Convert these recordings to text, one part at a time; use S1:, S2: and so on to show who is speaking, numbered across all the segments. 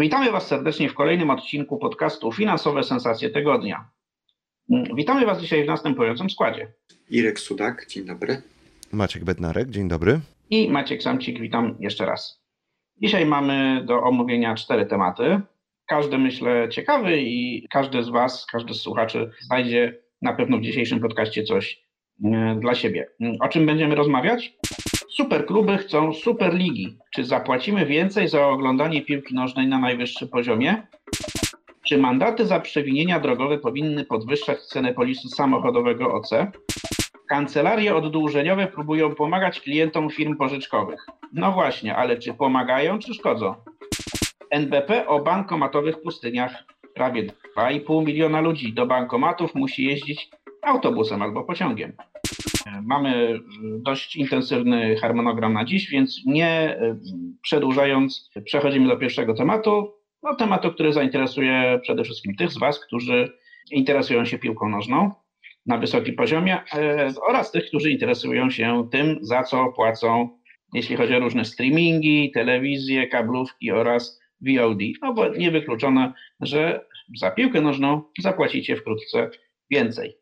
S1: Witamy Was serdecznie w kolejnym odcinku podcastu Finansowe Sensacje Tygodnia. Witamy Was dzisiaj w następującym składzie.
S2: Irek Sudak, dzień dobry.
S3: Maciek Bednarek, dzień dobry.
S1: I Maciek Samcik, witam jeszcze raz. Dzisiaj mamy do omówienia cztery tematy. Każdy, myślę, ciekawy i każdy z Was, każdy z słuchaczy znajdzie na pewno w dzisiejszym podcaście coś dla siebie. O czym będziemy rozmawiać? Superkluby chcą superligi. Czy zapłacimy więcej za oglądanie piłki nożnej na najwyższym poziomie? Czy mandaty za przewinienia drogowe powinny podwyższać cenę polisu samochodowego OC? Kancelarie oddłużeniowe próbują pomagać klientom firm pożyczkowych. No właśnie, ale czy pomagają, czy szkodzą? NBP o bankomatowych pustyniach. Prawie 2,5 miliona ludzi do bankomatów musi jeździć autobusem albo pociągiem. Mamy dość intensywny harmonogram na dziś, więc nie przedłużając, przechodzimy do pierwszego tematu. No, tematu, który zainteresuje przede wszystkim tych z Was, którzy interesują się piłką nożną na wysokim poziomie e, oraz tych, którzy interesują się tym, za co płacą, jeśli chodzi o różne streamingi, telewizje, kablówki oraz VOD. No bo niewykluczone, że za piłkę nożną zapłacicie wkrótce więcej.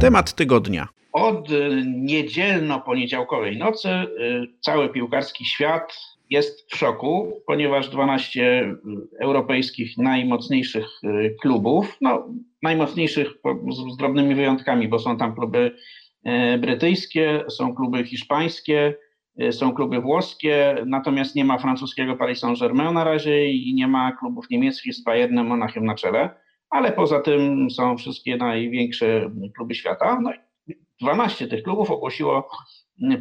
S1: Temat tygodnia. Od y, niedzielno-poniedziałkowej nocy y, cały piłkarski świat jest w szoku, ponieważ 12 y, europejskich najmocniejszych klubów, no najmocniejszych z drobnymi wyjątkami, bo są tam kluby brytyjskie, są kluby hiszpańskie, są kluby włoskie, natomiast nie ma francuskiego Paris Saint-Germain na razie i nie ma klubów niemieckich z Bayernem Monachium na czele ale poza tym są wszystkie największe kluby świata. No 12 tych klubów ogłosiło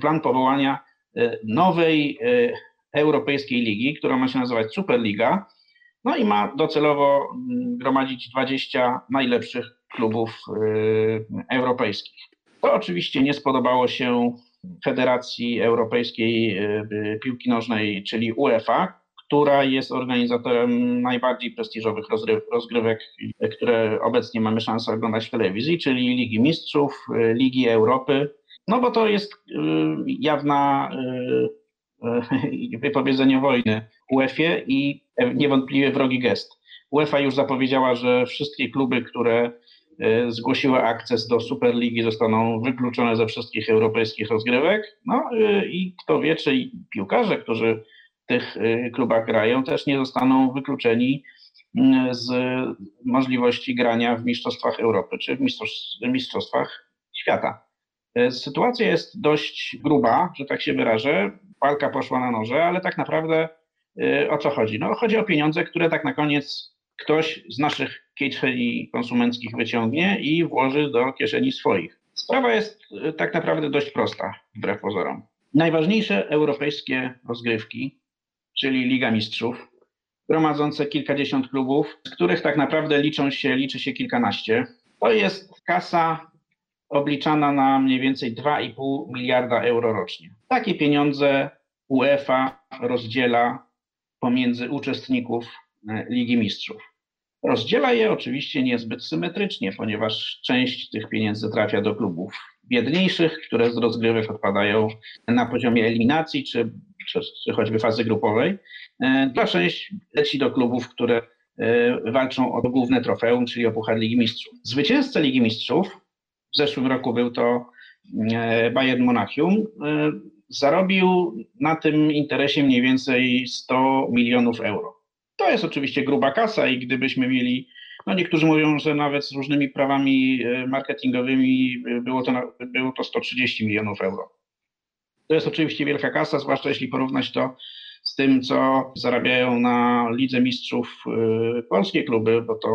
S1: plan powołania e, nowej e, europejskiej ligi, która ma się nazywać Superliga. No i ma docelowo mm, gromadzić 20 najlepszych klubów e, europejskich. To oczywiście nie spodobało się Federacji Europejskiej Piłki Nożnej, czyli UEFA, która jest organizatorem najbardziej prestiżowych rozgrywek, które obecnie mamy szansę oglądać w telewizji, czyli Ligi Mistrzów, Ligi Europy. No bo to jest y, jawna y, y, wypowiedzenie wojny UEFA i niewątpliwie wrogi gest. UEFA już zapowiedziała, że wszystkie kluby, które zgłosiły akces do Superligi zostaną wykluczone ze wszystkich europejskich rozgrywek. No i kto wie, czy piłkarze, którzy tych y, klubach grają, też nie zostaną wykluczeni mm, z możliwości grania w Mistrzostwach Europy czy w Mistrzostwach Świata. Y, sytuacja jest dość gruba, że tak się wyrażę. Walka poszła na noże, ale tak naprawdę y, o co chodzi? No, chodzi o pieniądze, które tak na koniec ktoś z naszych kieszeni konsumenckich wyciągnie i włoży do kieszeni swoich. Sprawa jest tak naprawdę dość prosta, wbrew pozorom. Najważniejsze europejskie rozgrywki czyli Liga Mistrzów, gromadzące kilkadziesiąt klubów, z których tak naprawdę liczą się, liczy się kilkanaście. To jest kasa obliczana na mniej więcej 2,5 miliarda euro rocznie. Takie pieniądze UEFA rozdziela pomiędzy uczestników e, Ligi Mistrzów. Rozdziela je oczywiście niezbyt symetrycznie, ponieważ część tych pieniędzy trafia do klubów biedniejszych, które z rozgrywek odpadają na poziomie eliminacji czy czy, choćby fazy grupowej. E, Dla część leci do klubów, które e, walczą o główne trofeum, czyli o Puchar Ligi Mistrzów. Zwycięzca Ligi Mistrzów, w zeszłym roku był to e, Bayern Monachium, zarobił na tym interesie mniej więcej 100 milionów euro. To jest oczywiście gruba kasa i gdybyśmy mieli, no niektórzy mówią, że nawet z różnymi prawami marketingowymi było to, było to 130 milionów euro. To jest oczywiście wielka kasa, zwłaszcza jeśli porównać to z tym, co zarabiają na Lidze Mistrzów y, polskie kluby, bo to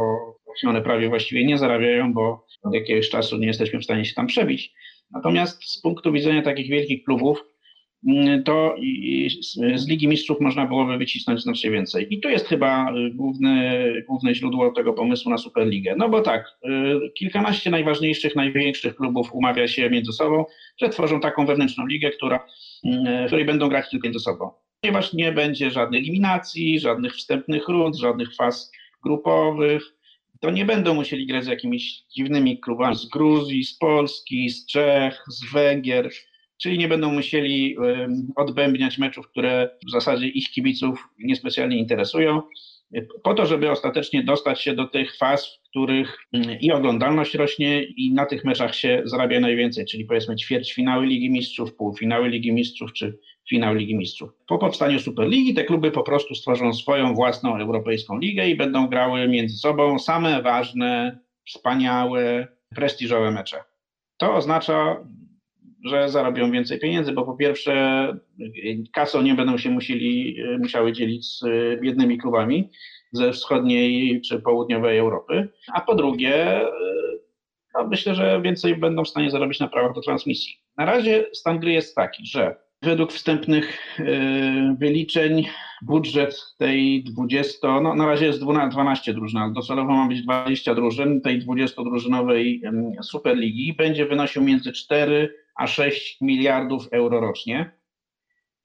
S1: one prawie właściwie nie zarabiają, bo od jakiegoś czasu nie jesteśmy w stanie się tam przebić. Natomiast z punktu widzenia takich wielkich klubów, to z Ligi Mistrzów można byłoby wycisnąć znacznie więcej. I tu jest chyba główne, główne źródło tego pomysłu na Superligę. No bo tak, kilkanaście najważniejszych, największych klubów umawia się między sobą, że tworzą taką wewnętrzną ligę, która, w której będą grać tylko między sobą. Ponieważ nie będzie żadnej eliminacji, żadnych wstępnych rund, żadnych faz grupowych, to nie będą musieli grać z jakimiś dziwnymi klubami z Gruzji, z Polski, z Czech, z Węgier, czyli nie będą musieli odbębniać meczów, które w zasadzie ich kibiców niespecjalnie interesują, po to, żeby ostatecznie dostać się do tych faz, w których mm, i oglądalność rośnie i na tych meczach się zarabia najwięcej, czyli powiedzmy ćwierćfinały Ligi Mistrzów, półfinały Ligi Mistrzów czy finał Ligi Mistrzów. Po powstaniu Superligi te kluby po prostu stworzą swoją własną europejską ligę i będą grały między sobą same ważne, wspaniałe, prestiżowe mecze. To oznacza, że zarobią więcej pieniędzy, bo po pierwsze kasą nie będą się musieli, musiały dzielić z biednymi klubami ze wschodniej czy południowej Europy, a po drugie no myślę, że więcej będą w stanie zarobić na prawach do transmisji. Na razie stan gry jest taki, że Według wstępnych e, wyliczeń budżet tej 20, no na razie jest 12 drużyn, ale docelowo ma być 20 drużyn, tej 20-drużynowej Superligi będzie wynosił między 4 a 6 miliardów euro rocznie,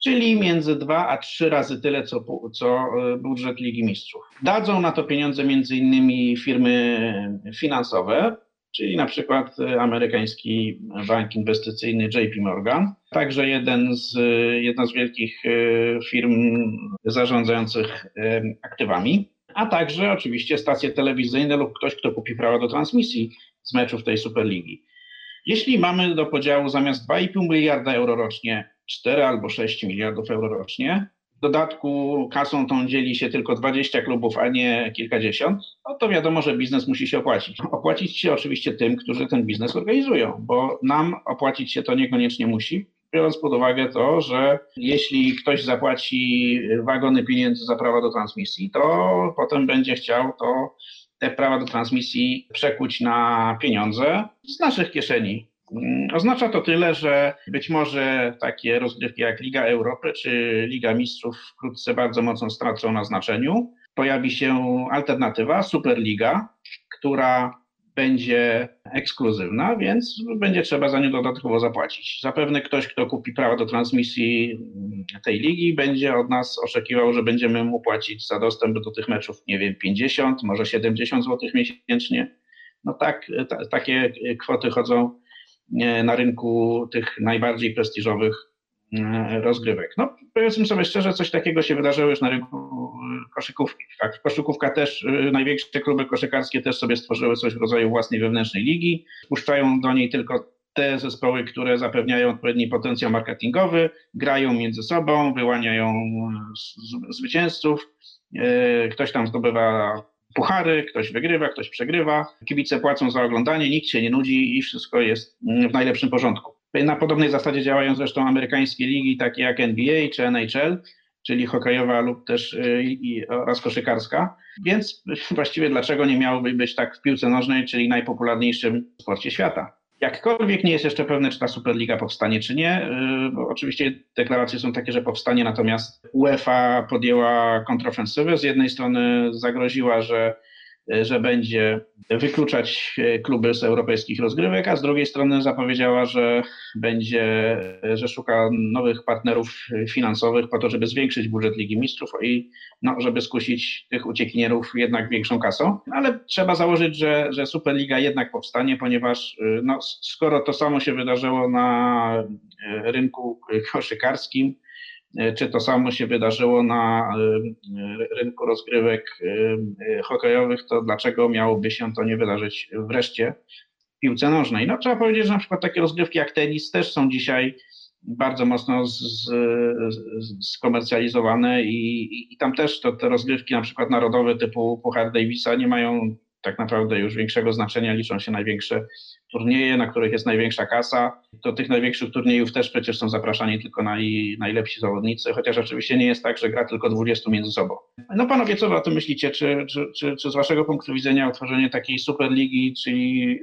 S1: czyli między 2 a 3 razy tyle, co, co e, budżet Ligi Mistrzów. Dadzą na to pieniądze między innymi firmy finansowe, czyli na przykład e, amerykański bank inwestycyjny JP Morgan, także jeden z, jedna z wielkich firm zarządzających aktywami, a także oczywiście stacje telewizyjne lub ktoś, kto kupi prawa do transmisji z meczów tej Superligi. Jeśli mamy do podziału zamiast 2,5 miliarda euro rocznie 4 albo 6 miliardów euro rocznie, w dodatku kasą tą dzieli się tylko 20 klubów, a nie kilkadziesiąt, no to wiadomo, że biznes musi się opłacić. Opłacić się oczywiście tym, którzy ten biznes organizują, bo nam opłacić się to niekoniecznie musi, biorąc pod uwagę to, że jeśli ktoś zapłaci wagony pieniędzy za prawa do transmisji, to potem będzie chciał to te prawa do transmisji przekuć na pieniądze z naszych kieszeni. Mm, oznacza to tyle, że być może takie rozgrywki jak Liga Europy czy Liga Mistrzów wkrótce bardzo mocno stracą na znaczeniu. Pojawi się alternatywa, Superliga, która będzie ekskluzywna, więc będzie trzeba za nią dodatkowo zapłacić. Zapewne ktoś, kto kupi prawo do transmisji tej ligi, będzie od nas oczekiwał, że będziemy mu płacić za dostęp do tych meczów, nie wiem, 50, może 70 zł miesięcznie. No tak, ta, takie kwoty chodzą na rynku tych najbardziej prestiżowych e, rozgrywek. No, powiedzmy sobie szczerze, coś takiego się wydarzyło już na rynku e, koszykówki. Tak, koszykówka też, e, największe kluby koszykarskie też sobie stworzyły coś w rodzaju własnej wewnętrznej ligi. Wpuszczają do niej tylko te zespoły, które zapewniają odpowiedni potencjał marketingowy, grają między sobą, wyłaniają zwycięzców. Ktoś tam zdobywa puchary, ktoś wygrywa, ktoś przegrywa, kibice płacą za oglądanie, nikt się nie nudzi i wszystko jest w najlepszym porządku. Na podobnej zasadzie działają zresztą amerykańskie ligi takie jak NBA czy NHL, czyli hokejowa lub też y, i, oraz koszykarska. Więc właściwie dlaczego nie miałoby być tak w piłce nożnej, czyli najpopularniejszym sporcie świata? Jakkolwiek nie jest jeszcze pewne, czy ta Superliga powstanie, czy nie, y, bo oczywiście deklaracje są takie, że powstanie, natomiast UEFA podjęła kontrofensywę. Z jednej strony zagroziła, że że będzie wykluczać kluby z europejskich rozgrywek, a z drugiej strony zapowiedziała, że będzie, że szuka nowych partnerów finansowych po to, żeby zwiększyć budżet Ligi Mistrzów i no, żeby skusić tych uciekinierów jednak większą kasą. Ale trzeba założyć, że, że Superliga jednak powstanie, ponieważ no, skoro to samo się wydarzyło na rynku koszykarskim, E, czy to samo się wydarzyło na e, rynku rozgrywek e, hokejowych, to dlaczego miałoby się to nie wydarzyć wreszcie w piłce nożnej? No trzeba powiedzieć, że na przykład takie rozgrywki jak tenis też są dzisiaj bardzo mocno z, z, skomercjalizowane i, i, i, tam też to, te rozgrywki na przykład narodowe typu Puchar Davisa nie mają tak naprawdę już większego znaczenia, liczą się największe turnieje, na których jest największa kasa. Do tych największych turniejów też przecież są zapraszani tylko naj, najlepsi zawodnicy, chociaż oczywiście nie jest tak, że gra tylko 20 między sobą. No panowie, co wy o tym myślicie? Czy, czy, czy, czy z waszego punktu widzenia utworzenie takiej superligi, czyli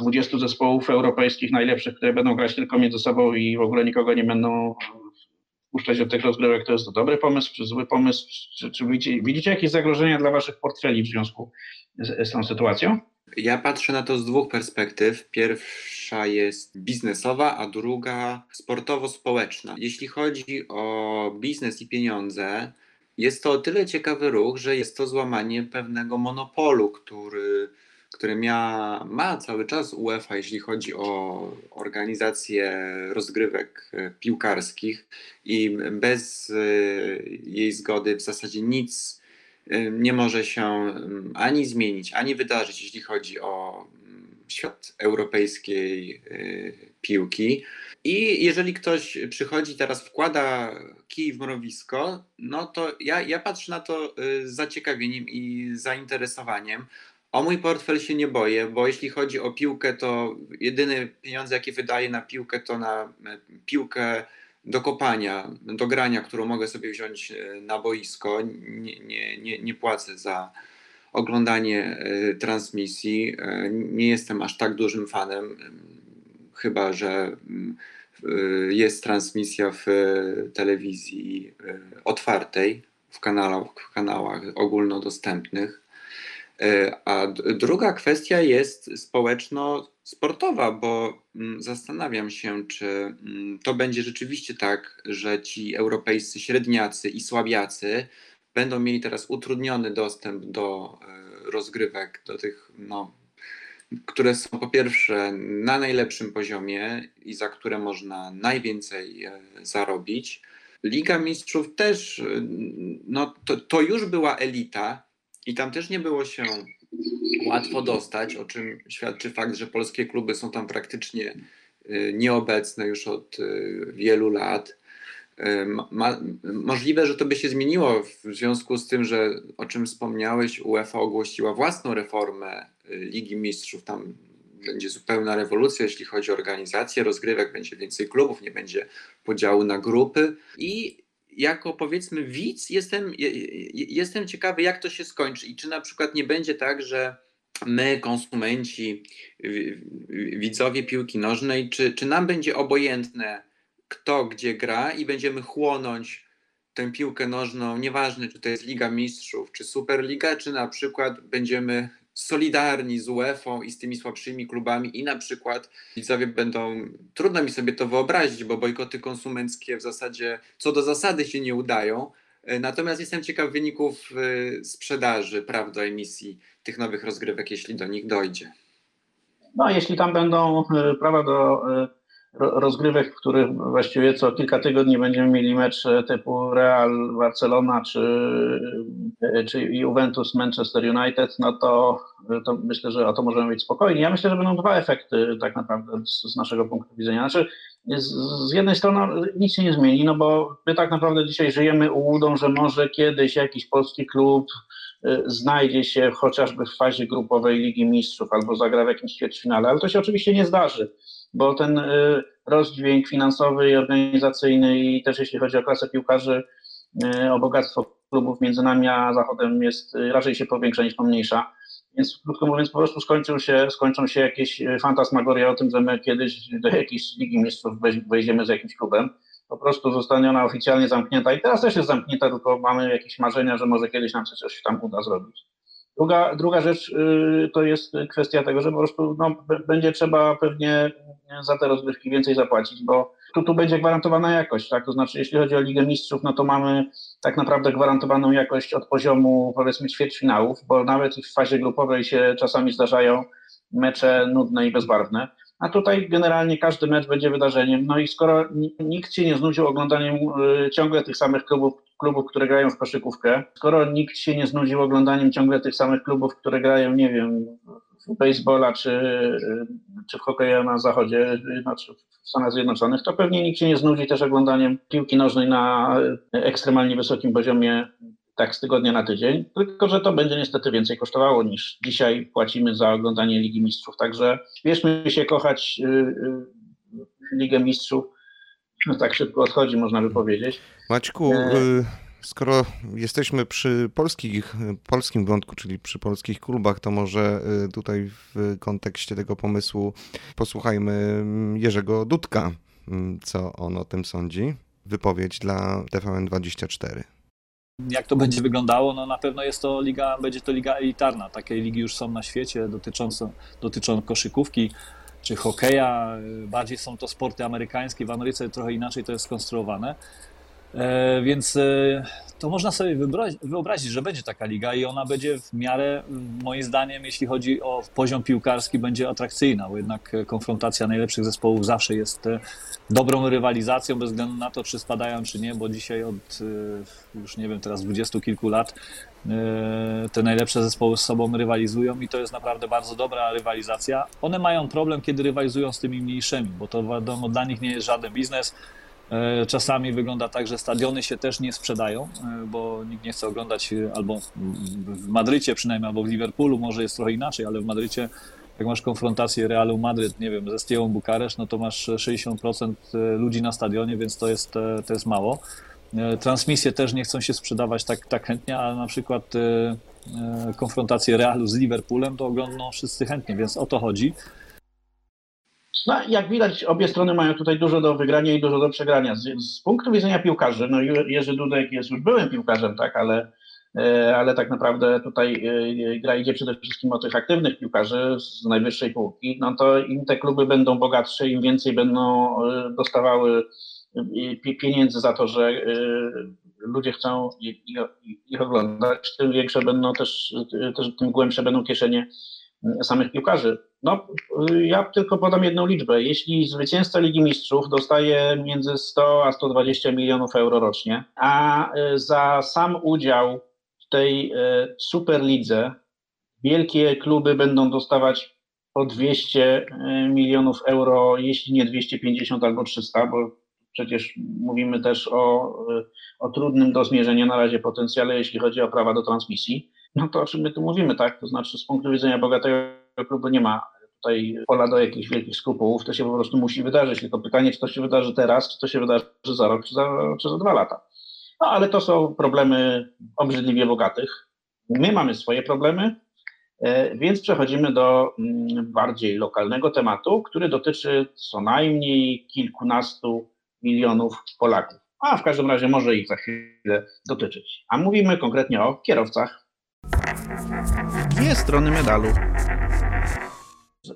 S1: 20 zespołów europejskich najlepszych, które będą grać tylko między sobą i w ogóle nikogo nie będą puszczać od tych rozgrywek, to jest to dobry pomysł, czy zły pomysł? Czy, czy widzicie, widzicie jakieś zagrożenia dla waszych portfeli w związku z, z tą sytuacją?
S2: Ja patrzę na to z dwóch perspektyw. Pierwsza jest biznesowa, a druga sportowo-społeczna. Jeśli chodzi o biznes i pieniądze, jest to o tyle ciekawy ruch, że jest to złamanie pewnego monopolu, który, który mia, ma cały czas UEFA, jeśli chodzi o organizację rozgrywek e, piłkarskich i bez e, jej zgody w zasadzie nic e, nie może się ani zmienić, ani wydarzyć, jeśli chodzi o świat europejskiej piłki. I jeżeli ktoś przychodzi teraz, wkłada kij w mrowisko, no to ja, ja patrzę na to z zaciekawieniem i zainteresowaniem. O mój portfel się nie boję, bo jeśli chodzi o piłkę, to jedyne pieniądze, jakie wydaję na piłkę, to na y, piłkę do kopania, do grania, którą mogę sobie wziąć y, na boisko. Nie, nie, nie, nie płacę za oglądanie transmisji. Nie jestem aż tak dużym fanem chyba że mm, jest transmisja w telewizji otwartej, w kanałach, w kanałach ogólnodostępnych. Y, a druga kwestia jest społeczno-sportowa, bo mm, zastanawiam się, czy mm, to będzie rzeczywiście tak, że ci europejscy średniacy i słabiacy będą mieli teraz utrudniony dostęp do rozgrywek, do tych no, które są po pierwsze na najlepszym poziomie i za które można najwięcej e, zarobić. Liga Mistrzów też, e, no to, to już była elita i tam też nie było się łatwo dostać, o czym świadczy fakt, że polskie kluby są tam praktycznie e, nieobecne już od wielu lat. Ma, możliwe, że to by się zmieniło w związku z tym, że o czym wspomniałeś, UEFA ogłosiła własną reformę Ligi Mistrzów. Tam będzie zupełna rewolucja, jeśli chodzi o organizację rozgrywek, będzie więcej klubów, nie będzie podziału na grupy i jako powiedzmy widz jestem, jestem ciekawy, jak to się skończy i czy na przykład nie będzie tak, że my, konsumenci, widzowie piłki nożnej, czy, czy nam będzie obojętne, kto gdzie gra i będziemy chłonąć tę piłkę nożną, nieważne czy to jest Liga Mistrzów, czy Superliga, czy na przykład będziemy solidarni z UEFA i z tymi słabszymi klubami i na przykład widzowie będą, trudno mi sobie to wyobrazić, bo bojkoty konsumenckie w zasadzie co do zasady się nie udają, e, natomiast jestem ciekaw wyników e, sprzedaży praw do emisji tych nowych rozgrywek, jeśli do nich dojdzie.
S1: No, jeśli tam będą e, prawa do rozgrywek, w których właściwie co kilka tygodni będziemy mieli mecz typu Real Barcelona czy, czy Juventus Manchester United, no to, to myślę, że o to możemy być spokojni. Ja myślę, że będą dwa efekty tak naprawdę z, z naszego punktu widzenia. Znaczy, z, z, jednej strony nic się nie zmieni, no bo my tak naprawdę dzisiaj żyjemy ułudą, że może kiedyś jakiś polski klub y, znajdzie się chociażby w fazie grupowej Ligi Mistrzów albo zagra w jakimś ćwierćfinale, ale to się oczywiście nie zdarzy bo ten y, rozdźwięk finansowy i organizacyjny i też jeśli chodzi o klasę piłkarzy, y, o bogactwo klubów między nami a Zachodem jest y, raczej się powiększa niż pomniejsza. Więc krótko mówiąc, po prostu skończył się, skończą się jakieś fantasmagorie o tym, że my kiedyś do jakiejś Ligi Mistrzów wejdziemy z jakimś klubem. Po prostu zostanie ona oficjalnie zamknięta i teraz też jest zamknięta, tylko mamy jakieś marzenia, że może kiedyś nam coś tam uda zrobić. Druga, druga rzecz to jest kwestia tego, że po prostu no, będzie trzeba pewnie za te rozgrywki więcej zapłacić, bo tu, tu będzie gwarantowana jakość, tak? To znaczy, jeśli chodzi o Ligę Mistrzów, no to mamy tak naprawdę gwarantowaną jakość od poziomu powiedzmy ćwierćfinałów, bo nawet w fazie grupowej się czasami zdarzają mecze nudne i bezbarwne. A tutaj generalnie każdy mecz będzie wydarzeniem. No i skoro nikt się nie znudził oglądaniem y, ciągle tych samych klubów, klubów, które grają w koszykówkę, skoro nikt się nie znudził oglądaniem ciągle tych samych klubów, które grają, nie wiem, baseballa czy, czy w hokeja na zachodzie, znaczy w Stanach Zjednoczonych, to pewnie nikt się nie znudzi też oglądaniem piłki nożnej na ekstremalnie wysokim poziomie tak z tygodnia na tydzień, tylko że to będzie niestety więcej kosztowało niż dzisiaj płacimy za oglądanie Ligi Mistrzów. Także śpieszmy się kochać y, y, Ligę Mistrzów. No tak szybko odchodzi, można by powiedzieć.
S3: Maćku, e... Y, skoro jesteśmy przy polskich, polskim wątku, czyli przy polskich klubach, to może tutaj w kontekście tego pomysłu posłuchajmy Jerzego Dudka, co on o tym sądzi. wypowiedź dla TVN24.
S4: Jak to będzie wyglądało? No na pewno jest to liga, będzie to liga elitarna. Takie ligi już są na świecie dotyczące, dotyczą koszykówki czy hokeja. Bardziej są to sporty amerykańskie. W Ameryce trochę inaczej to jest skonstruowane. E, więc e, to można sobie wyobrazić, że będzie taka liga i ona będzie w miarę, moim zdaniem, jeśli chodzi o poziom piłkarski, będzie atrakcyjna, bo jednak konfrontacja najlepszych zespołów zawsze jest e, dobrą rywalizacją, bez względu na to, czy spadają, czy nie, bo dzisiaj od już nie wiem, teraz dwudziestu kilku lat te najlepsze zespoły z sobą rywalizują i to jest naprawdę bardzo dobra rywalizacja. One mają problem, kiedy rywalizują z tymi mniejszymi, bo to wiadomo, dla nich nie jest żaden biznes E, czasami wygląda tak, że stadiony się też nie sprzedają, e, bo nikt nie chce oglądać e, albo w Madrycie przynajmniej, albo w Liverpoolu, może jest trochę inaczej, ale w Madrycie jak masz konfrontację Realu Madryt, nie wiem, ze Stiałą Bukaresz, no to masz 60% ludzi na stadionie, więc to jest, to jest mało. Transmisje też nie chcą się sprzedawać tak, tak chętnie, ale na przykład konfrontację Realu z Liverpoolem to oglądną wszyscy chętnie, więc o to chodzi.
S1: No, jak widać, obie strony mają tutaj dużo do wygrania i dużo do przegrania. Z, z punktu widzenia piłkarzy, no Jerzy Dudek jest już byłym piłkarzem, tak, ale, e, ale tak naprawdę tutaj e, gra idzie przede wszystkim o tych aktywnych piłkarzy z najwyższej półki, no to im te kluby będą bogatsze, im więcej będą e, dostawały pieniędzy za to, że ludzie chcą ich oglądać, tym większe będą też, też tym głębsze będą kieszenie samych piłkarzy. No, ja tylko podam jedną liczbę. Jeśli zwycięzca Ligi Mistrzów dostaje między 100 a 120 milionów euro rocznie, a e, za sam udział w tej e, Superlidze wielkie kluby będą dostawać po 200 e, milionów euro, jeśli nie 250 albo 300, bo przecież mówimy też o, o trudnym do zmierzenia na razie potencjale, jeśli chodzi o prawa do transmisji no to o czym my tu mówimy, tak? To znaczy z punktu widzenia bogatego klubu nie ma tutaj pola do jakichś wielkich skrupułów, to się po prostu musi wydarzyć. Tylko pytanie, czy to się wydarzy teraz, czy to się wydarzy za rok, czy za, czy za dwa lata. No ale to są problemy obrzydliwie bogatych. My mamy swoje problemy, e, więc przechodzimy do mm, bardziej lokalnego tematu, który dotyczy co najmniej kilkunastu milionów Polaków. A w każdym razie może ich za chwilę dotyczyć. A mówimy konkretnie o kierowcach
S3: Dwie strony medalu.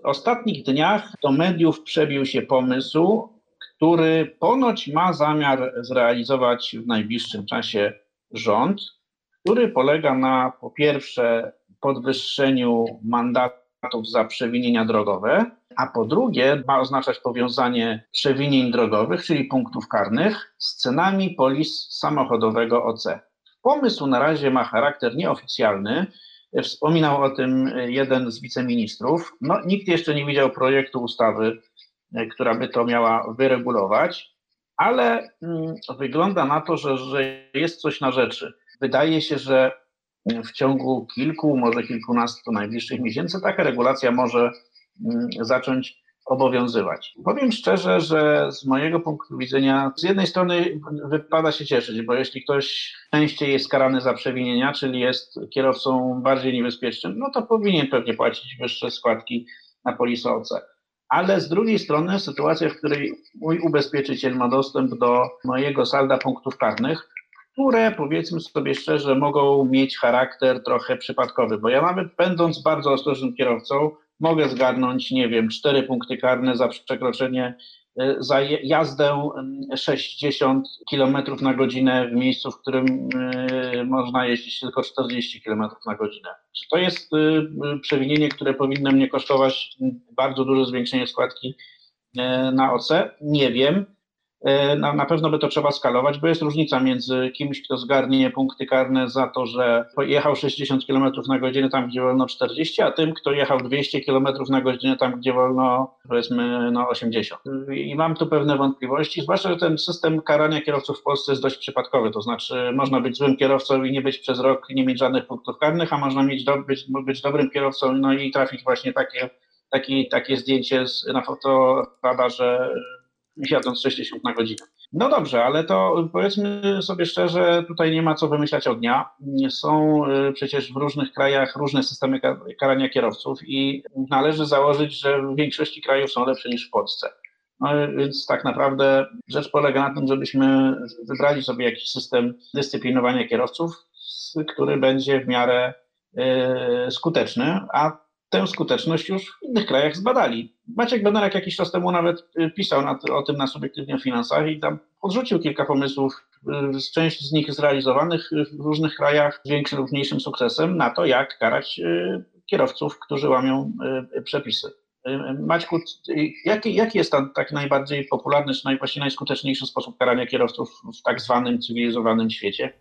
S1: Ostatnich dniach do mediów przebił się pomysł, który ponoć ma zamiar zrealizować w najbliższym czasie rząd, który polega na po pierwsze podwyższeniu mandatów za przewinienia drogowe, a po drugie ma oznaczać powiązanie przewinień drogowych, czyli punktów karnych, z cenami polis samochodowego OC. Pomysł na razie ma charakter nieoficjalny. Wspominał o tym jeden z wiceministrów. No, nikt jeszcze nie widział projektu ustawy, która by to miała wyregulować, ale mm, wygląda na to, że, że jest coś na rzeczy. Wydaje się, że w ciągu kilku, może kilkunastu najbliższych miesięcy taka regulacja może mm, zacząć obowiązywać. Powiem szczerze, że z mojego punktu widzenia, z jednej strony wypada się cieszyć, bo jeśli ktoś częściej jest karany za przewinienia, czyli jest kierowcą bardziej niebezpiecznym, no to powinien pewnie płacić wyższe składki na polisę. Ale z drugiej strony sytuacja, w której mój ubezpieczyciel ma dostęp do mojego salda punktów karnych, które powiedzmy sobie szczerze mogą mieć charakter trochę przypadkowy, bo ja nawet będąc bardzo ostrożnym kierowcą, mogę zgarnąć, nie wiem, cztery punkty karne za przekroczenie, e, za jazdę 60 km na godzinę w miejscu, w którym e, można jeździć tylko 40 km na godzinę. Czy to jest e, przewinienie, które powinno mnie kosztować bardzo duże zwiększenie składki na OC? Nie wiem. E, na, na pewno by to trzeba skalować, bo jest różnica między kimś, kto zgarnie punkty karne za to, że jechał 60 km na godzinę tam, gdzie wolno 40, a tym, kto jechał 200 km na godzinę tam, gdzie wolno powiedzmy no 80. I mam tu pewne wątpliwości, zwłaszcza, że ten system karania kierowców w Polsce jest dość przypadkowy, to znaczy można być złym kierowcą i nie być przez rok, nie mieć żadnych punktów karnych, a można mieć do, być, być dobrym kierowcą no i trafić właśnie takie, takie, takie zdjęcie z, na fotoradarze jadąc 60 na godzinę. No dobrze, ale to powiedzmy sobie szczerze, tutaj nie ma co wymyślać od dnia. Są y, przecież w różnych krajach różne systemy karania kierowców i należy założyć, że w większości krajów są lepsze niż w Polsce. No, więc tak naprawdę rzecz polega na tym, żebyśmy wybrali sobie jakiś system dyscyplinowania kierowców, który będzie w miarę y, skuteczny, a tę skuteczność już w innych krajach zbadali. Maciek Bednarek jakiś czas temu nawet y, pisał o tym na subiektywnie finansach i tam podrzucił kilka pomysłów, z część z nich zrealizowanych w różnych krajach z większym lub mniejszym sukcesem na to, jak karać kierowców, którzy łamią przepisy. Maćku, jaki, jaki jest ten tak najbardziej popularny, czy najwłaściwie najskuteczniejszy sposób karania kierowców w tak zwanym cywilizowanym świecie?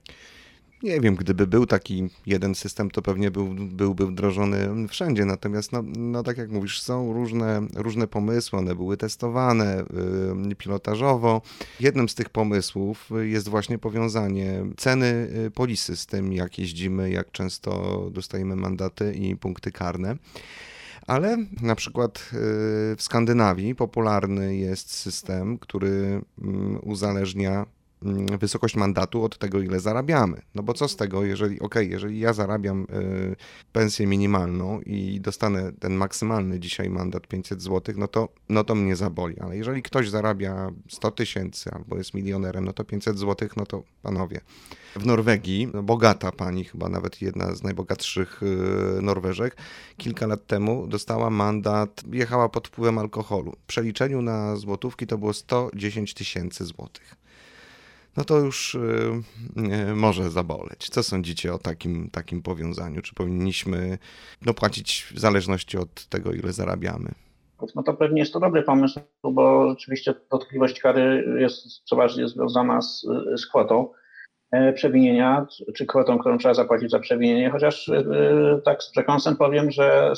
S3: Nie wiem, gdyby był taki jeden system, to pewnie był, byłby wdrożony wszędzie. Natomiast, no, no tak jak mówisz, są różne, różne pomysły, one były testowane yy, pilotażowo. Jednym z tych pomysłów jest właśnie powiązanie ceny y, polisy z tym, jak jeździmy, jak często dostajemy mandaty i punkty karne. Ale na przykład y, w Skandynawii popularny jest system, który mm, uzależnia wysokość mandatu od tego, ile zarabiamy. No bo co z tego, jeżeli, ok, jeżeli ja zarabiam y, pensję minimalną i dostanę ten maksymalny dzisiaj mandat 500 zł, no to, no to mnie zaboli. Ale jeżeli ktoś zarabia 100 tysięcy albo jest milionerem, no to 500 zł, no to panowie, w Norwegii, no, bogata pani, chyba nawet jedna z najbogatszych y, Norweżek, kilka lat temu dostała mandat, jechała pod wpływem alkoholu. W przeliczeniu na złotówki to było 110 tysięcy złotych. No to już yy, może zaboleć. Co sądzicie o takim, takim powiązaniu? Czy powinniśmy no, płacić w zależności od tego, ile zarabiamy?
S1: No to pewnie jest to dobry pomysł, bo rzeczywiście dotkliwość kary jest przeważnie związana z, z kwotą. E, przewinienia, czy kwotą, którą trzeba zapłacić za przewinienie, chociaż e, tak z przekąsem powiem, że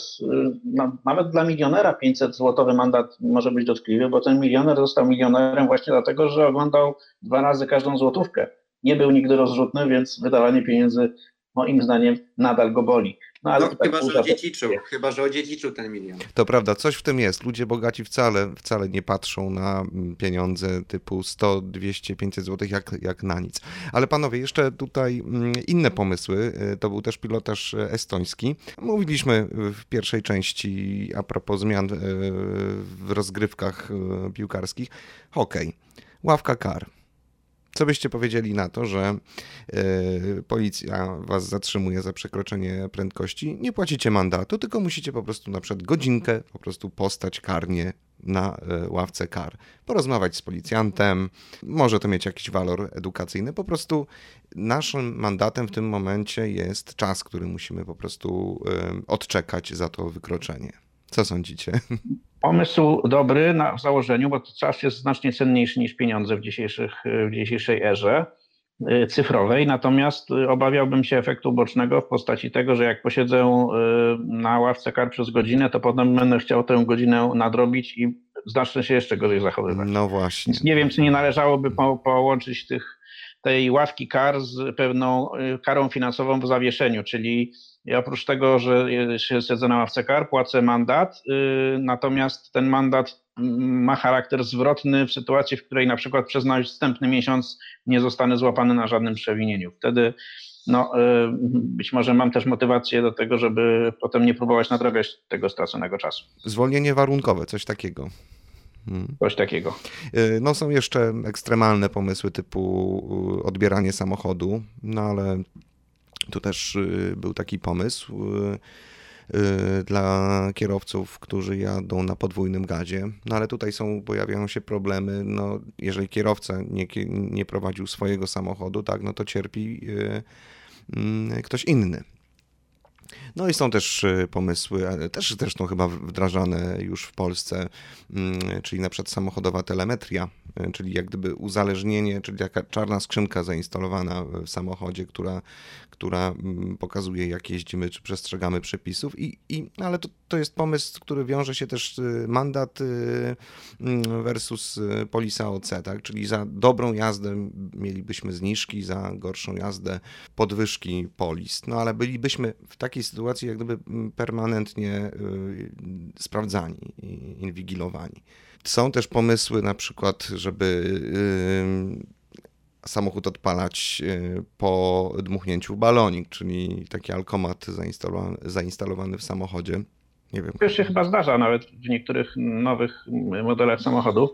S1: no, nawet dla milionera 500-złotowy mandat może być dotkliwy, bo ten milioner został milionerem właśnie dlatego, że oglądał dwa razy każdą złotówkę. Nie był nigdy rozrzutny, więc wydawanie pieniędzy moim zdaniem nadal go boli.
S2: No, ale no, chyba, że odziedziczył, chyba, że odziedziczył ten milion.
S3: To prawda, coś w tym jest. Ludzie bogaci wcale, wcale nie patrzą na mm, pieniądze typu 100, 200, 500 zł jak, jak na nic. Ale panowie, jeszcze tutaj mm, inne pomysły. Y, to był też pilotaż estoński. Mówiliśmy w pierwszej części a propos zmian y, w rozgrywkach piłkarskich. Hokej, ławka kar. Co byście powiedzieli na to, że y, policja was zatrzymuje za przekroczenie prędkości? Nie płacicie mandatu, tylko musicie po prostu na przykład godzinkę po prostu postać karnie na y, ławce kar, porozmawiać z policjantem, może to mieć jakiś walor edukacyjny. Po prostu naszym mandatem w tym momencie jest czas, który musimy po prostu y, odczekać za to wykroczenie. Co sądzicie?
S1: Pomysł dobry na, w założeniu, bo czas jest znacznie cenniejszy niż pieniądze w, dzisiejszych, w dzisiejszej erze y, cyfrowej, natomiast y, obawiałbym się efektu bocznego w postaci tego, że jak posiedzę y, na ławce kar przez godzinę, to potem będę chciał tę godzinę nadrobić i zacznę się jeszcze gorzej zachowywać.
S3: No właśnie.
S1: Więc nie wiem, czy nie należałoby po, połączyć tych, tej ławki kar z pewną karą finansową w zawieszeniu, czyli oprócz tego, że się siedzę na ławce kar, płacę mandat, yy, natomiast ten mandat mm, ma charakter zwrotny w sytuacji, w której na przykład przez następny miesiąc nie zostanę złapany na żadnym przewinieniu. Wtedy no, być może mam też motywację do tego, żeby potem nie próbować nadrabiać tego straconego czasu.
S3: Zwolnienie warunkowe, coś takiego.
S1: Hmm. Coś takiego.
S3: Yy, no są jeszcze ekstremalne pomysły typu odbieranie samochodu, no ale tu też y, był taki pomysł y, y, dla kierowców, którzy jadą na podwójnym gazie. No ale tutaj są, pojawiają się problemy, no jeżeli kierowca nie, nie prowadził swojego samochodu, tak, no to cierpi mm, ktoś inny. No i są też y, pomysły, też zresztą chyba wdrażane już w Polsce, mm, czyli na przykład samochodowa telemetria, y, czyli jak gdyby uzależnienie, czyli taka czarna skrzynka zainstalowana w samochodzie, która, która mm, pokazuje jak jeździmy, czy przestrzegamy przepisów, i, i, ale to, to jest pomysł, który wiąże się też y, mandat mm, versus polisa OC, tak? czyli za dobrą jazdę mielibyśmy zniżki, za gorszą jazdę podwyżki polis, no ale bylibyśmy w takiej sytuacji, sytuacji jak gdyby mm, permanentnie y, sprawdzani, inwigilowani. Są też pomysły na przykład, żeby y, samochód odpalać y, po dmuchnięciu balonik, czyli taki alkomat zainstalowany, zainstalowany w samochodzie Nie wiem.
S1: To się chyba zdarza nawet w niektórych nowych modelach samochodów,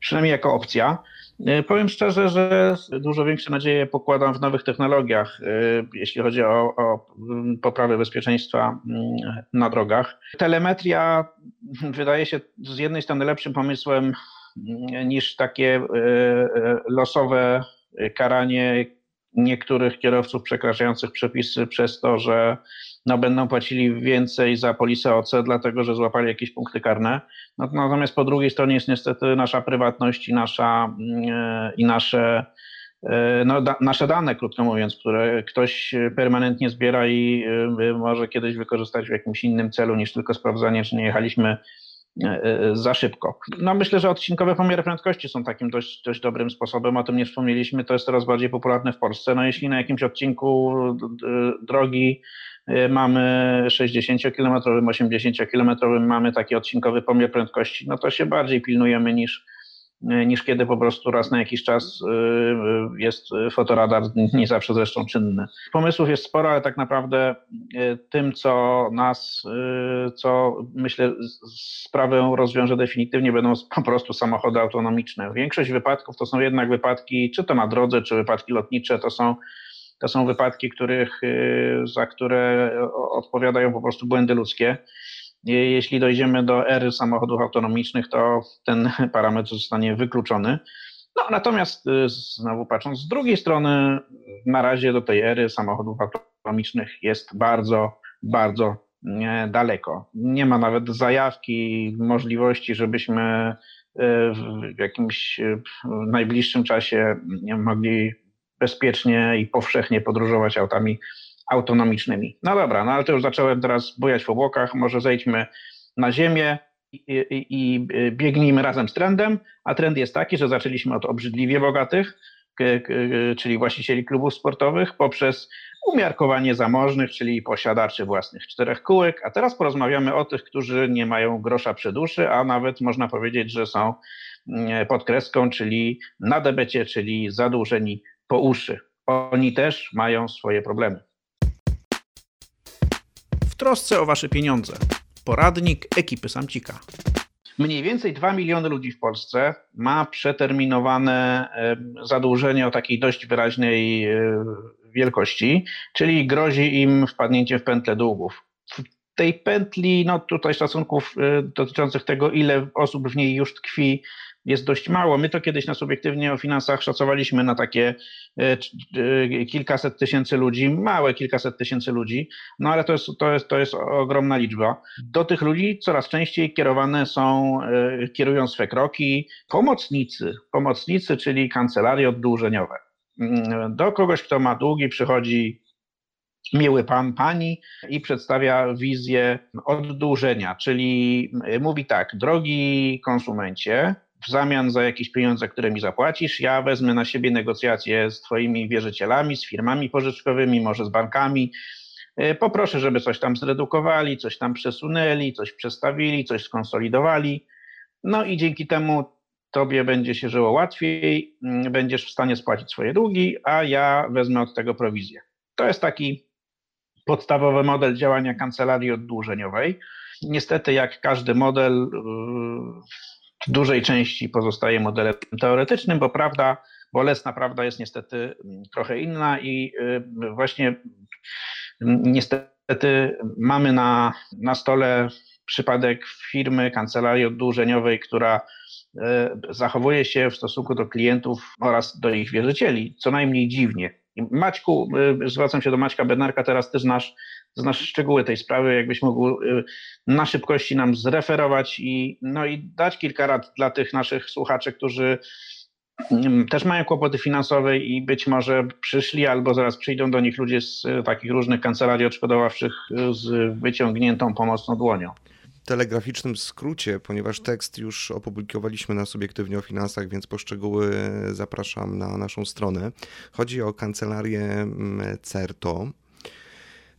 S1: przynajmniej jako opcja. E, powiem szczerze, że dużo większe nadzieje pokładam w nowych technologiach, e, jeśli chodzi o, o poprawę bezpieczeństwa mm, na drogach. Telemetria wydaje się z jednej strony lepszym pomysłem mm, niż takie e, losowe karanie niektórych kierowców przekraczających przepisy przez to, że no, będą płacili więcej za polisę OC, dlatego że złapali jakieś punkty karne. No, natomiast po drugiej stronie jest niestety nasza prywatność i, nasza, yy, i nasze, yy, no, da, nasze dane, krótko mówiąc, które ktoś permanentnie zbiera i yy, może kiedyś wykorzystać w jakimś innym celu niż tylko sprawdzanie, czy nie jechaliśmy za szybko. No myślę, że odcinkowe pomiary prędkości są takim dość, dość dobrym sposobem, o tym nie wspomnieliśmy, to jest coraz bardziej popularne w Polsce. No jeśli na jakimś odcinku drogi Y, mamy 60-kilometrowym, 80-kilometrowym, mamy taki odcinkowy pomiar prędkości, no to się bardziej pilnujemy niż, niż kiedy po prostu raz na jakiś czas y, jest fotoradar, nie zawsze zresztą czynny. Pomysłów jest sporo, ale tak naprawdę tym, co nas, co myślę sprawę rozwiąże definitywnie, będą po prostu samochody autonomiczne. Większość wypadków to są jednak wypadki, czy to na drodze, czy wypadki lotnicze, to są to są wypadki, których, y, za które odpowiadają po prostu błędy ludzkie. Jeśli dojdziemy do ery samochodów autonomicznych, to ten parametr zostanie wykluczony. No, natomiast y, znowu patrząc z drugiej strony, na razie do tej ery samochodów autonomicznych jest bardzo, bardzo daleko. Nie ma nawet zajawki, możliwości, żebyśmy y, w jakimś najbliższym czasie mogli bezpiecznie i powszechnie podróżować autami autonomicznymi. No dobra, no ale to już zacząłem teraz bujać w obłokach, może zejdźmy na ziemię i, i, i biegnijmy razem z trendem, a trend jest taki, że zaczęliśmy od obrzydliwie bogatych, czyli właścicieli klubów sportowych, poprzez umiarkowanie zamożnych, czyli posiadaczy własnych czterech kółek, a teraz porozmawiamy o tych, którzy nie mają grosza przy duszy, a nawet można powiedzieć, że są mm, pod kreską, czyli na debecie, czyli zadłużeni po uszy. Oni też mają swoje problemy. Trosce o wasze pieniądze. Poradnik ekipy Samcika. Mniej więcej 2 miliony ludzi w Polsce ma przeterminowane zadłużenie o takiej dość wyraźnej e, wielkości, czyli grozi im wpadnięcie w pętlę długów. W tej pętli, no tutaj szacunków e, dotyczących tego, ile osób w niej już tkwi, jest dość mało. My to kiedyś na subiektywnie o finansach szacowaliśmy na takie e, e, kilkaset tysięcy ludzi, małe kilkaset tysięcy ludzi, no ale to jest, to jest, to jest ogromna liczba. Do tych ludzi coraz częściej kierowane są, e, kierują swe kroki pomocnicy, pomocnicy, czyli kancelarie oddłużeniowe. Mm, do kogoś, kto ma długi, przychodzi miły pan, pani i przedstawia wizję oddłużenia, czyli mówi tak, drogi konsumencie, w zamian za jakieś pieniądze, które mi zapłacisz, ja wezmę na siebie negocjacje z Twoimi wierzycielami, z firmami pożyczkowymi, może z bankami. E, poproszę, żeby coś tam zredukowali, coś tam przesunęli, coś przestawili, coś skonsolidowali. No i dzięki temu Tobie będzie się żyło łatwiej, będziesz w stanie spłacić swoje długi, a ja wezmę od tego prowizję. To jest taki podstawowy model działania kancelarii oddłużeniowej. Niestety, jak każdy model, w dużej części pozostaje modelem teoretycznym, bo prawda, bolesna prawda jest niestety mm, trochę inna i y, właśnie mm, niestety mamy na, na stole przypadek firmy, kancelarii oddłużeniowej, która y, zachowuje się w stosunku do klientów oraz do ich wierzycieli co najmniej dziwnie. Maćku, y, zwracam się do Maćka Bednarka, teraz ty znasz znasz szczegóły tej sprawy, jakbyś mógł y, na szybkości nam zreferować i, no i dać kilka rad dla tych naszych słuchaczy, którzy mm, też mają kłopoty finansowe i być może przyszli albo zaraz przyjdą do nich ludzie z y, takich różnych kancelarii odszkodowawczych y, z wyciągniętą pomocną dłonią
S3: telegraficznym skrócie, ponieważ tekst już opublikowaliśmy na Subiektywnie o Finansach, więc po szczegóły zapraszam na naszą stronę. Chodzi o kancelarię mm, CERTO.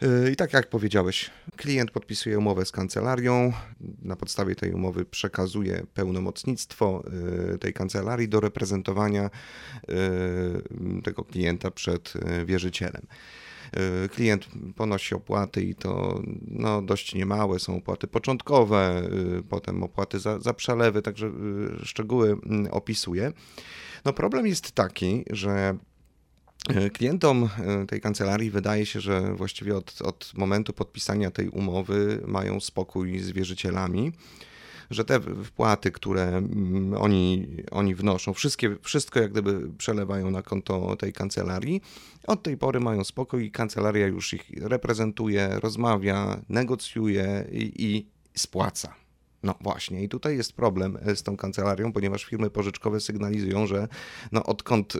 S3: Y, I tak jak powiedziałeś, klient podpisuje umowę z kancelarią, na podstawie tej umowy przekazuje pełnomocnictwo y, tej kancelarii do reprezentowania y, tego klienta przed wierzycielem. klient ponosi opłaty i to no, dość niemałe, są opłaty początkowe, potem opłaty za, za przelewy, także szczegóły mm, opisuję. No problem jest taki, że klientom e, tej kancelarii wydaje się, że właściwie od, od momentu podpisania tej umowy mają spokój z wierzycielami że te wpłaty, które mm, oni, oni wnoszą, wszystkie, wszystko jak gdyby przelewają na konto tej kancelarii, od tej pory mają spokój i kancelaria już ich reprezentuje, rozmawia, negocjuje i, i spłaca. No właśnie, i tutaj jest problem e, z tą kancelarią, ponieważ firmy pożyczkowe sygnalizują, że no odkąd y,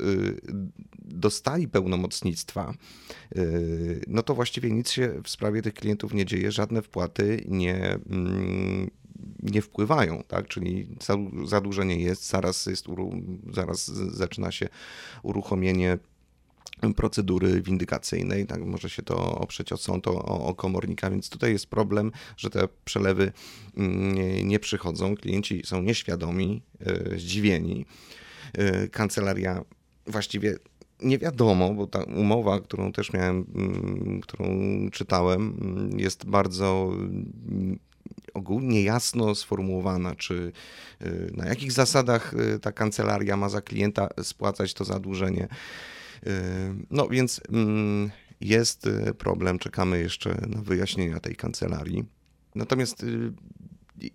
S3: dostali pełnomocnictwa, y, no to właściwie nic się w sprawie tych klientów nie dzieje, żadne wpłaty nie, mm, nie wpływają, tak? czyli zadłużenie jest, zaraz, jest, zaraz zaczyna się uruchomienie procedury windykacyjnej, tak może się to oprzeć od sądu o, o komornika, więc tutaj jest problem, że te przelewy mm, nie, nie przychodzą, klienci są nieświadomi, yy, zdziwieni. Yy, kancelaria właściwie nie wiadomo, bo ta umowa, którą też miałem, yy, którą czytałem, mm, jest bardzo mm, ogólnie jasno sformułowana, czy na jakich zasadach ta kancelaria ma za klienta spłacać to zadłużenie. No więc mm, jest y, problem, czekamy jeszcze na wyjaśnienia tej kancelarii. Natomiast y,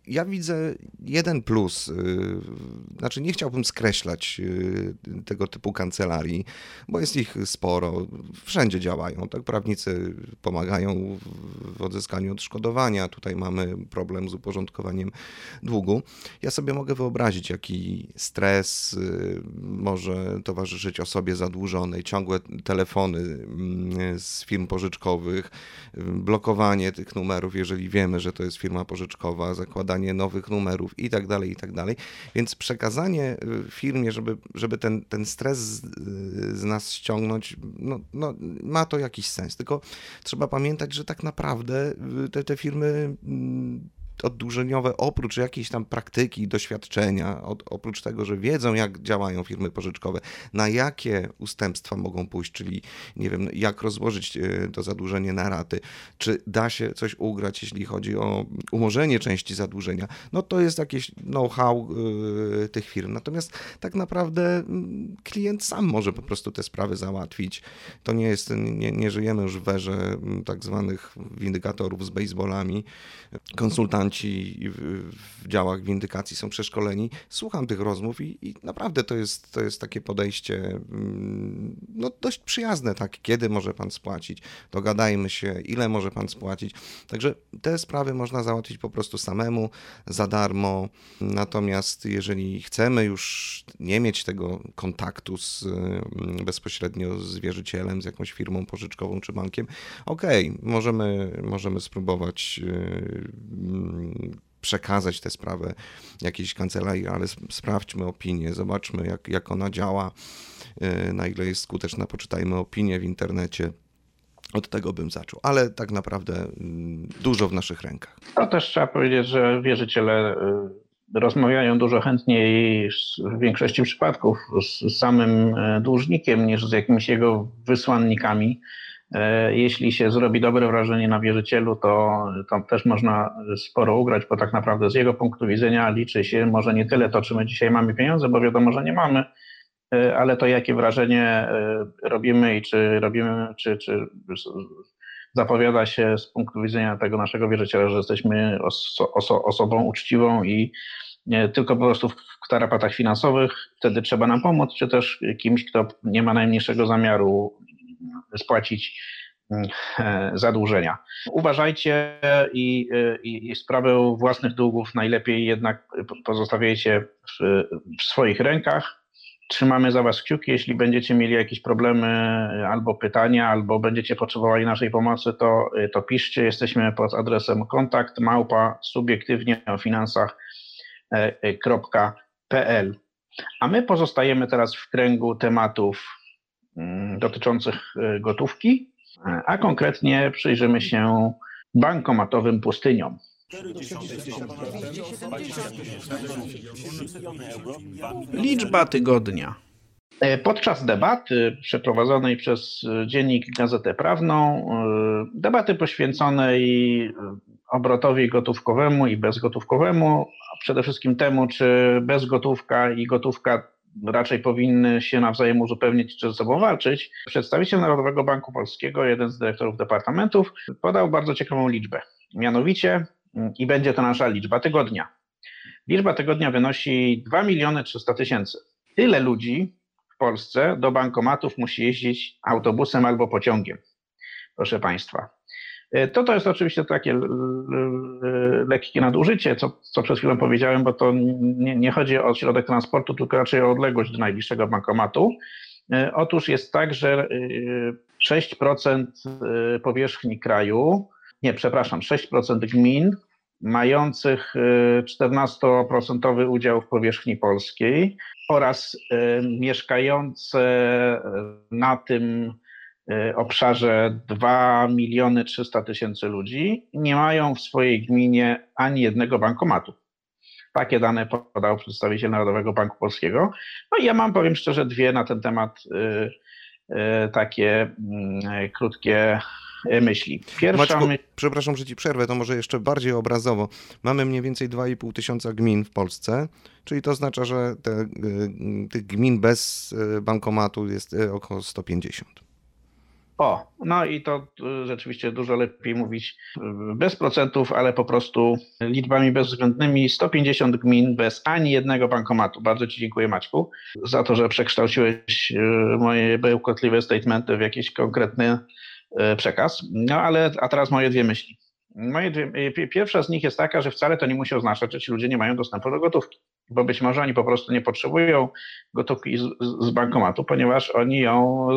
S3: ja widzę jeden plus. Y, znaczy, nie chciałbym skreślać y, tego typu kancelarii, bo jest ich sporo. Wszędzie działają. Tak, prawnicy pomagają w odzyskaniu odszkodowania. Tutaj mamy problem z uporządkowaniem długu. Ja sobie mogę wyobrazić, jaki stres y, może towarzyszyć osobie zadłużonej, ciągłe telefony mm, z firm pożyczkowych, blokowanie tych numerów, jeżeli wiemy, że to jest firma pożyczkowa, zakładanie nowych numerów i tak dalej, i tak dalej. Więc przekazanie y, firmie, żeby, żeby ten, ten stres z, z nas ściągnąć, no, no, ma to jakiś sens. Tylko trzeba pamiętać, że tak naprawdę y, te, te firmy mm, oddłużeniowe, oprócz jakiejś tam praktyki, doświadczenia, od, oprócz tego, że wiedzą, jak działają firmy pożyczkowe, na jakie ustępstwa mogą pójść, czyli nie wiem, jak rozłożyć e, to zadłużenie na raty, czy da się coś ugrać, jeśli chodzi o umorzenie części zadłużenia, no to jest jakieś know-how yy, tych firm. Natomiast tak naprawdę mm, klient sam może po prostu te sprawy załatwić. To nie jest, nie, nie żyjemy już w erze mm, tak zwanych windykatorów z baseballami, konsultanci w działach windykacji są przeszkoleni. Słucham tych rozmów i, i, naprawdę to jest, to jest takie podejście mm, no, dość przyjazne, tak, kiedy może pan spłacić, dogadajmy się, ile może pan spłacić. Także te sprawy można załatwić po prostu samemu, za darmo. Natomiast jeżeli chcemy już nie mieć tego kontaktu z, mm, bezpośrednio z wierzycielem, z jakąś firmą pożyczkową czy bankiem, okej, okay, możemy, możemy spróbować przekazać tę sprawę jakiejś kancelarii, ale sprawdźmy opinię, zobaczmy jak, jak ona działa, y, na ile jest skuteczna, poczytajmy opinię w internecie. Od tego bym zaczął, ale tak naprawdę mm, dużo w naszych rękach.
S1: To też trzeba powiedzieć, że wierzyciele y, rozmawiają dużo chętniej w większości przypadków z samym y, dłużnikiem niż z jakimiś jego wysłannikami. E, jeśli się zrobi dobre wrażenie na wierzycielu, to, to też można sporo ugrać, bo tak naprawdę z jego punktu widzenia liczy się może nie tyle to, czy my dzisiaj mamy pieniądze, bo wiadomo, że nie mamy, e, ale to jakie wrażenie e, robimy i czy robimy, czy, czy zapowiada się z punktu widzenia tego naszego wierzyciela, że jesteśmy oso, oso, osobą uczciwą i nie tylko po prostu w tarapatach finansowych, wtedy trzeba nam pomóc, czy też kimś, kto nie ma najmniejszego zamiaru spłacić mm, e, zadłużenia. Uważajcie i, i, i sprawę własnych długów najlepiej jednak pozostawiajcie w, w swoich rękach. Trzymamy za Was kciuki. Jeśli będziecie mieli jakieś problemy albo pytania, albo będziecie potrzebowali naszej pomocy, to, to piszcie. Jesteśmy pod adresem kontakt małpa subiektywnie o finansach.pl. A my pozostajemy teraz w kręgu tematów dotyczących e, gotówki, a konkretnie przyjrzymy się bankomatowym pustyniom. Liczba tygodnia. E, podczas debaty przeprowadzonej przez dziennik Gazetę Prawną, debaty poświęconej obrotowi gotówkowemu i bezgotówkowemu, a przede wszystkim temu, czy bezgotówka i gotówka raczej powinny się nawzajem uzupełnić czy ze sobą walczyć. Przedstawiciel Narodowego Banku Polskiego, jeden z dyrektorów departamentów, podał bardzo ciekawą liczbę. Mianowicie, i będzie to nasza liczba tygodnia. Liczba tygodnia wynosi 2 miliony 300 tysięcy. Tyle ludzi w Polsce do bankomatów musi jeździć autobusem albo pociągiem. Proszę Państwa. E, to to jest oczywiście takie lekkie nadużycie, co, co przed chwilą powiedziałem, bo to nie, nie chodzi o środek transportu, tylko raczej o odległość do najbliższego bankomatu. E, otóż jest tak, że 6% e, powierzchni kraju, nie, przepraszam, 6% gmin mających 14% udział w powierzchni polskiej oraz mieszkające na tym obszarze 2 miliony 300 tysięcy ludzi nie mają w swojej gminie ani jednego bankomatu. Takie dane podał przedstawiciel Narodowego Banku Polskiego. No i ja mam, powiem szczerze, dwie na ten temat y, y, takie mm, krótkie myśli.
S3: Pierwsza Maćku. Przepraszam, że ci przerwę, to może jeszcze bardziej obrazowo. Mamy mniej więcej 2,5 tysiąca gmin w Polsce, czyli to oznacza, że te, tych gmin bez bankomatu jest około 150.
S1: O, no i to y, rzeczywiście dużo lepiej mówić y, bez procentów, ale po prostu liczbami bezwzględnymi 150 gmin bez ani jednego bankomatu. Bardzo Ci dziękuję Maćku za to, że przekształciłeś y, moje bełkotliwe statementy w jakiś konkretny przekaz. No ale, a teraz moje dwie myśli. Moje dwie, pierwsza z nich jest taka, że wcale to nie musi oznaczać, że ci ludzie nie mają dostępu do gotówki, bo być może oni po prostu nie potrzebują gotówki z, z bankomatu, ponieważ oni ją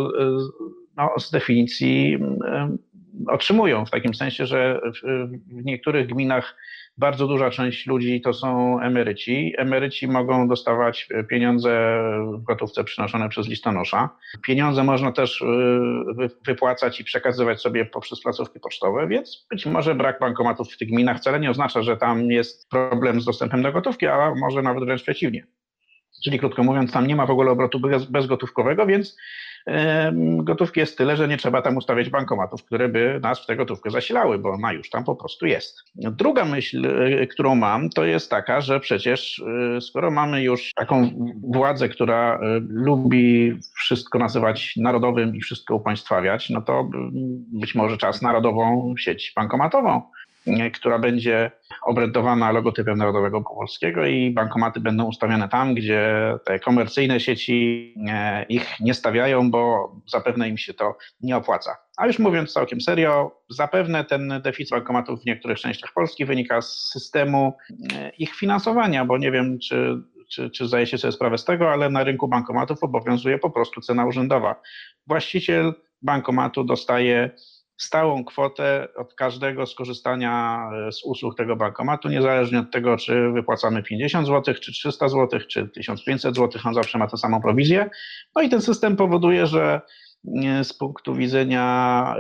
S1: no, z definicji otrzymują, w takim sensie, że w niektórych gminach bardzo duża część ludzi to są emeryci. Emeryci mogą dostawać pieniądze w gotówce przynoszone przez listonosza. Pieniądze można też y, wypłacać i przekazywać sobie poprzez placówki pocztowe, więc być może brak bankomatów w tych gminach wcale nie oznacza, że tam jest problem z dostępem do gotówki, a może nawet wręcz przeciwnie. Czyli krótko mówiąc, tam nie ma w ogóle obrotu bezgotówkowego, więc gotówki jest tyle, że nie trzeba tam ustawiać bankomatów, które by nas w tę gotówkę zasilały, bo ona już tam po prostu jest. Druga myśl, e, którą mam, to jest taka, że przecież e, skoro mamy już taką władzę, która e, lubi wszystko nazywać narodowym i wszystko upaństwawiać, no to być może czas narodową sieć bankomatową która będzie obrędowana logotypem Narodowego Polskiego i bankomaty będą ustawiane tam, gdzie te komercyjne sieci e, ich nie stawiają, bo zapewne im się to nie opłaca. A już mówiąc całkiem serio, zapewne ten deficyt bankomatów w niektórych częściach Polski wynika z systemu e, ich finansowania, bo nie wiem, czy czy, czy zdaje się sobie sprawę z tego, ale na rynku bankomatów obowiązuje po prostu cena urzędowa. Właściciel bankomatu dostaje stałą kwotę od każdego skorzystania e, z usług tego bankomatu, niezależnie od tego, czy wypłacamy 50 zł, czy 300 zł, czy 1500 zł, on zawsze ma tę samą prowizję. No i ten system powoduje, że e, z punktu widzenia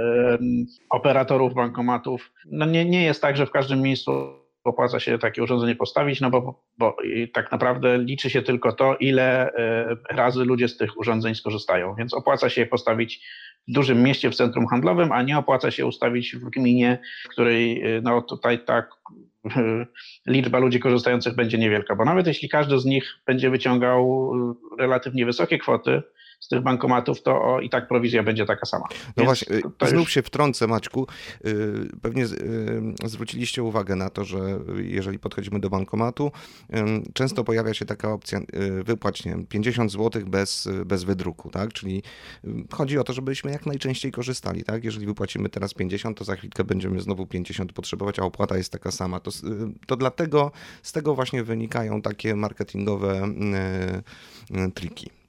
S1: operatorów bankomatów, no nie, nie jest tak, że w każdym miejscu opłaca się takie urządzenie postawić, no bo, bo tak naprawdę liczy się tylko to, ile e, razy ludzie z tych urządzeń skorzystają. Więc opłaca się je postawić dużym mieście, w centrum handlowym, a nie opłaca się ustawić w gminie, w której e, no tutaj tak e, liczba ludzi korzystających będzie niewielka, bo nawet jeśli każdy z nich będzie wyciągał relatywnie wysokie kwoty, z tych bankomatów, to o, i tak prowizja będzie taka sama. No
S3: Więc właśnie, to, to znów już... się wtrącę, Maćku. Y, pewnie y, zwróciliście uwagę na to, że jeżeli podchodzimy do bankomatu, często pojawia się taka opcja y, wypłać nie, 50 zł bez, bez wydruku, tak? Czyli chodzi o to, żebyśmy jak najczęściej korzystali, tak? Jeżeli wypłacimy teraz 50, to za chwilkę będziemy znowu 50 potrzebować, a opłata jest taka sama. To, to dlatego z tego właśnie wynikają takie marketingowe triki.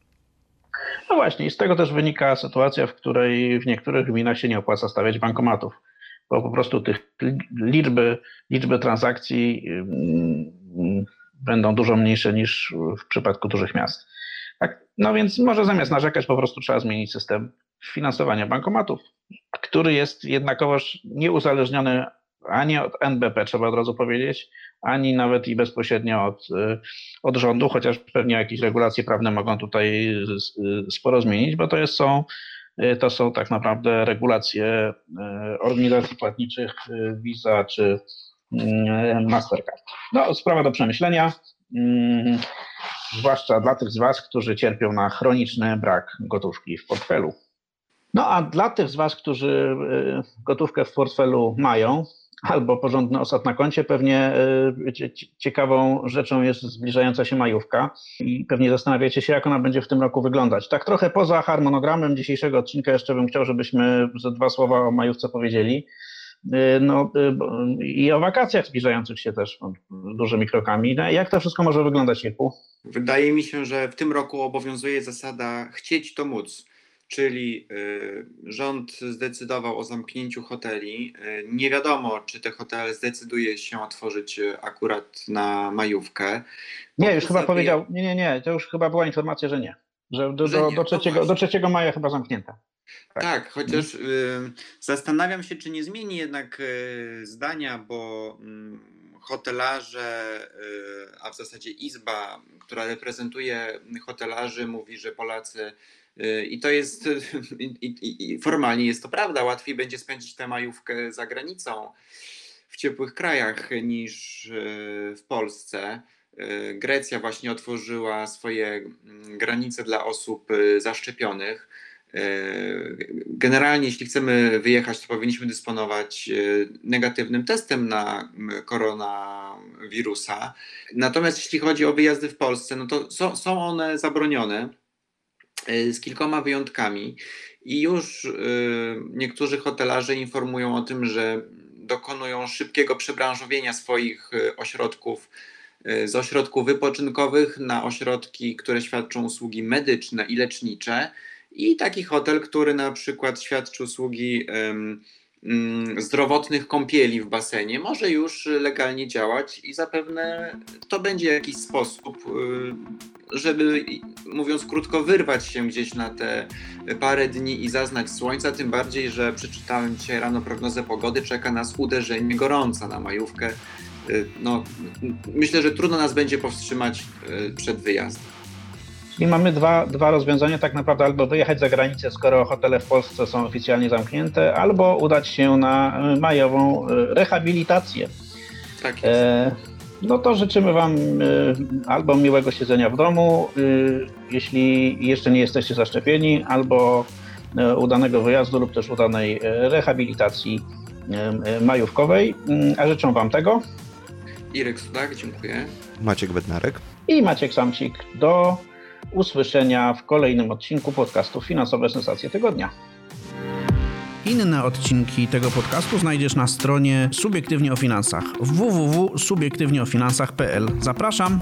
S1: No właśnie, i z tego też wynika sytuacja, w której w niektórych gminach się nie opłaca stawiać bankomatów, bo po prostu tych liczby, liczby transakcji mm, będą dużo mniejsze niż w przypadku dużych miast. Tak, no więc może zamiast narzekać, po prostu trzeba zmienić system finansowania bankomatów, który jest jednakowoż nieuzależniony ani od NBP, trzeba od razu powiedzieć, ani nawet i bezpośrednio od, od rządu, chociaż pewnie jakieś regulacje prawne mogą tutaj sporo zmienić, bo to jest, są, to są tak naprawdę regulacje organizacji płatniczych Visa czy Mastercard. No, sprawa do przemyślenia, zwłaszcza dla tych z Was, którzy cierpią na chroniczny brak gotówki w portfelu. No a dla tych z Was, którzy y, gotówkę w portfelu mają, albo porządny osad na koncie, pewnie y, ciekawą rzeczą jest zbliżająca się majówka i pewnie zastanawiacie się, jak ona będzie w tym roku wyglądać. Tak trochę poza harmonogramem dzisiejszego odcinka jeszcze bym chciał, żebyśmy ze dwa słowa o majówce powiedzieli. Y, no, i o wakacjach zbliżających się też dużymi krokami. No, jak to wszystko może wyglądać, Jeku?
S2: Wydaje mi się, że w tym roku obowiązuje zasada chcieć to móc czyli y, rząd zdecydował o zamknięciu hoteli. Y, nie wiadomo, czy te hotele zdecyduje się otworzyć y, akurat na majówkę.
S1: Nie, już chyba powiedział, nie, nie, nie, to już chyba była informacja, że nie. Że do, że do, do, 3, do 3 maja chyba zamknięte.
S2: Tak, tak chociaż y, zastanawiam się, czy nie zmieni jednak zdania, bo y, hotelarze, a w zasadzie izba, która reprezentuje hotelarzy, mówi, że Polacy i to jest, i, i, i formalnie jest to prawda, łatwiej będzie spędzić tę majówkę za granicą w ciepłych krajach niż e, w Polsce. Grecja właśnie otworzyła swoje mm, granice dla osób zaszczepionych. Generalnie, jeśli chcemy wyjechać, to powinniśmy dysponować negatywnym testem na koronawirusa. Natomiast jeśli chodzi o wyjazdy w Polsce, no to są one zabronione z kilkoma wyjątkami. I już e, niektórzy hotelarze informują o tym, że dokonują szybkiego przebranżowienia swoich e, ośrodków z ośrodków wypoczynkowych na ośrodki, które świadczą usługi medyczne i lecznicze. I taki hotel, który na przykład świadczy usługi zdrowotnych kąpieli w basenie może już legalnie działać i zapewne to będzie jakiś sposób, y, żeby mówiąc krótko, wyrwać się gdzieś na te parę dni i zaznać słońca. Tym bardziej, że przeczytałem dzisiaj rano prognozę pogody, czeka nas uderzenie gorąca na majówkę. Y, no, myślę, że trudno nas będzie powstrzymać y, przed wyjazdem.
S1: Czyli mamy dwa, dwa rozwiązania, tak naprawdę albo wyjechać za granicę, skoro hotele w Polsce są oficjalnie zamknięte, albo udać się na e, majową e, rehabilitację.
S2: Tak jest. E,
S1: no to życzymy Wam albo miłego siedzenia w domu, jeśli jeszcze nie jesteście zaszczepieni, albo udanego wyjazdu lub też udanej rehabilitacji majówkowej. Mm, a życzę Wam tego.
S2: Irek Sudak, dziękuję.
S3: Maciek Bednarek.
S1: I Maciek Samcik. Do usłyszenia w kolejnym odcinku podcastu Finansowe Sensacje Tygodnia. Inne odcinki tego podcastu znajdziesz na stronie Subiektywnie o Finansach www.subiektywnieofinansach.pl. Zapraszam!